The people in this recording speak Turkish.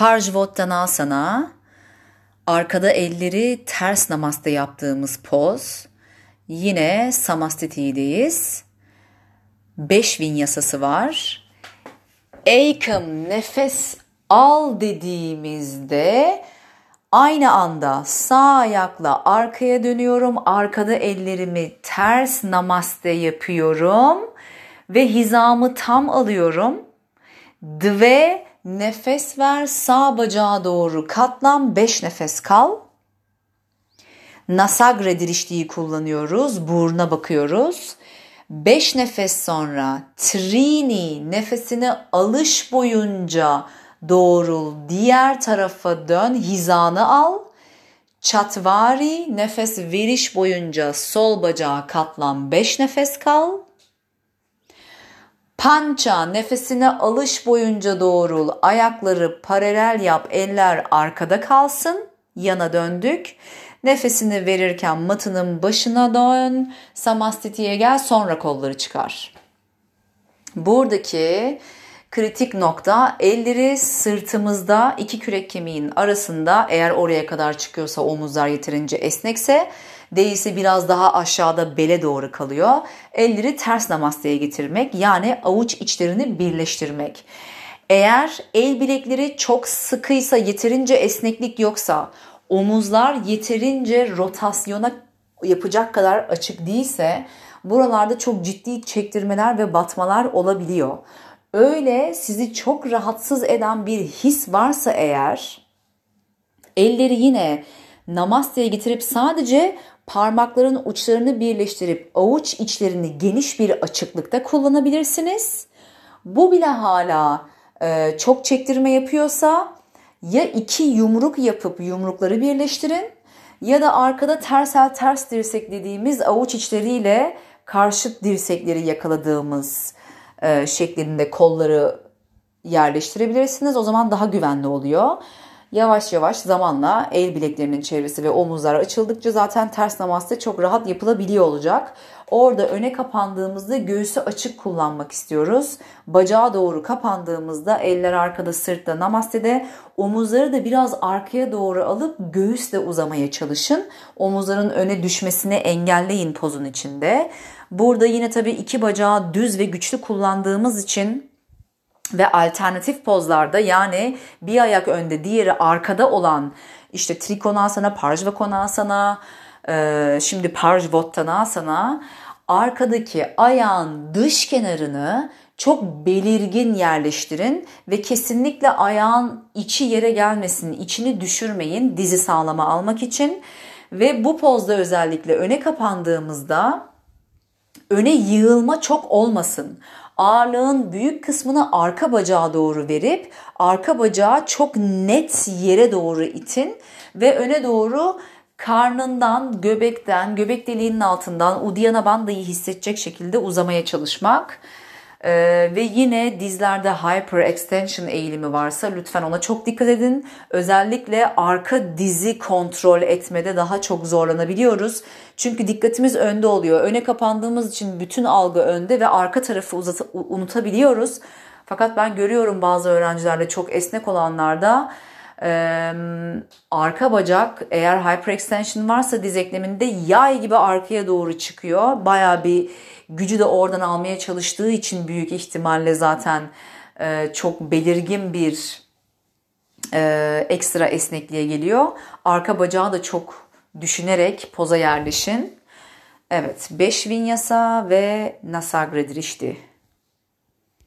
Parjvottanasana, arkada elleri ters namaste yaptığımız poz. Yine samastiti'deyiz. Beş vinyasası var. Ekam nefes al dediğimizde aynı anda sağ ayakla arkaya dönüyorum. Arkada ellerimi ters namaste yapıyorum ve hizamı tam alıyorum. Dve nefes ver sağ bacağa doğru katlan 5 nefes kal. Nasagre diriştiği kullanıyoruz. Buruna bakıyoruz. 5 nefes sonra trini nefesini alış boyunca doğrul. Diğer tarafa dön. Hizanı al. Çatvari nefes veriş boyunca sol bacağa katlan 5 nefes kal. Pança nefesine alış boyunca doğrul. Ayakları paralel yap. Eller arkada kalsın. Yana döndük. Nefesini verirken matının başına dön. Samastitiye gel sonra kolları çıkar. Buradaki kritik nokta elleri sırtımızda iki kürek kemiğin arasında eğer oraya kadar çıkıyorsa omuzlar yeterince esnekse değilse biraz daha aşağıda bele doğru kalıyor. Elleri ters namasteye getirmek yani avuç içlerini birleştirmek. Eğer el bilekleri çok sıkıysa yeterince esneklik yoksa omuzlar yeterince rotasyona yapacak kadar açık değilse buralarda çok ciddi çektirmeler ve batmalar olabiliyor. Öyle sizi çok rahatsız eden bir his varsa eğer elleri yine namaste'ye getirip sadece parmakların uçlarını birleştirip avuç içlerini geniş bir açıklıkta kullanabilirsiniz. Bu bile hala e, çok çektirme yapıyorsa ya iki yumruk yapıp yumrukları birleştirin ya da arkada tersel ters dirsek dediğimiz avuç içleriyle karşıt dirsekleri yakaladığımız şeklinde kolları yerleştirebilirsiniz. O zaman daha güvenli oluyor. Yavaş yavaş zamanla el bileklerinin çevresi ve omuzlar açıldıkça zaten ters namaste çok rahat yapılabiliyor olacak. Orada öne kapandığımızda göğsü açık kullanmak istiyoruz. Bacağa doğru kapandığımızda eller arkada sırtta namastede omuzları da biraz arkaya doğru alıp göğüsle uzamaya çalışın. Omuzların öne düşmesini engelleyin pozun içinde. Burada yine tabii iki bacağı düz ve güçlü kullandığımız için ve alternatif pozlarda yani bir ayak önde diğeri arkada olan işte Trikonasana, Parjvakonasana, e, şimdi Parjvottanasana arkadaki ayağın dış kenarını çok belirgin yerleştirin ve kesinlikle ayağın içi yere gelmesin, içini düşürmeyin dizi sağlama almak için. Ve bu pozda özellikle öne kapandığımızda öne yığılma çok olmasın. Ağırlığın büyük kısmını arka bacağa doğru verip arka bacağı çok net yere doğru itin ve öne doğru karnından, göbekten, göbek deliğinin altından Uddiyana Bandha'yı hissedecek şekilde uzamaya çalışmak. Ee, ve yine dizlerde hyper extension eğilimi varsa lütfen ona çok dikkat edin. Özellikle arka dizi kontrol etmede daha çok zorlanabiliyoruz. Çünkü dikkatimiz önde oluyor. Öne kapandığımız için bütün algı önde ve arka tarafı uzat- unutabiliyoruz. Fakat ben görüyorum bazı öğrencilerde çok esnek olanlarda ee, arka bacak eğer hyperextension varsa diz ekleminde yay gibi arkaya doğru çıkıyor. Baya bir gücü de oradan almaya çalıştığı için büyük ihtimalle zaten e, çok belirgin bir e, ekstra esnekliğe geliyor. Arka bacağı da çok düşünerek poza yerleşin. Evet 5 vinyasa ve nasagre dirişti.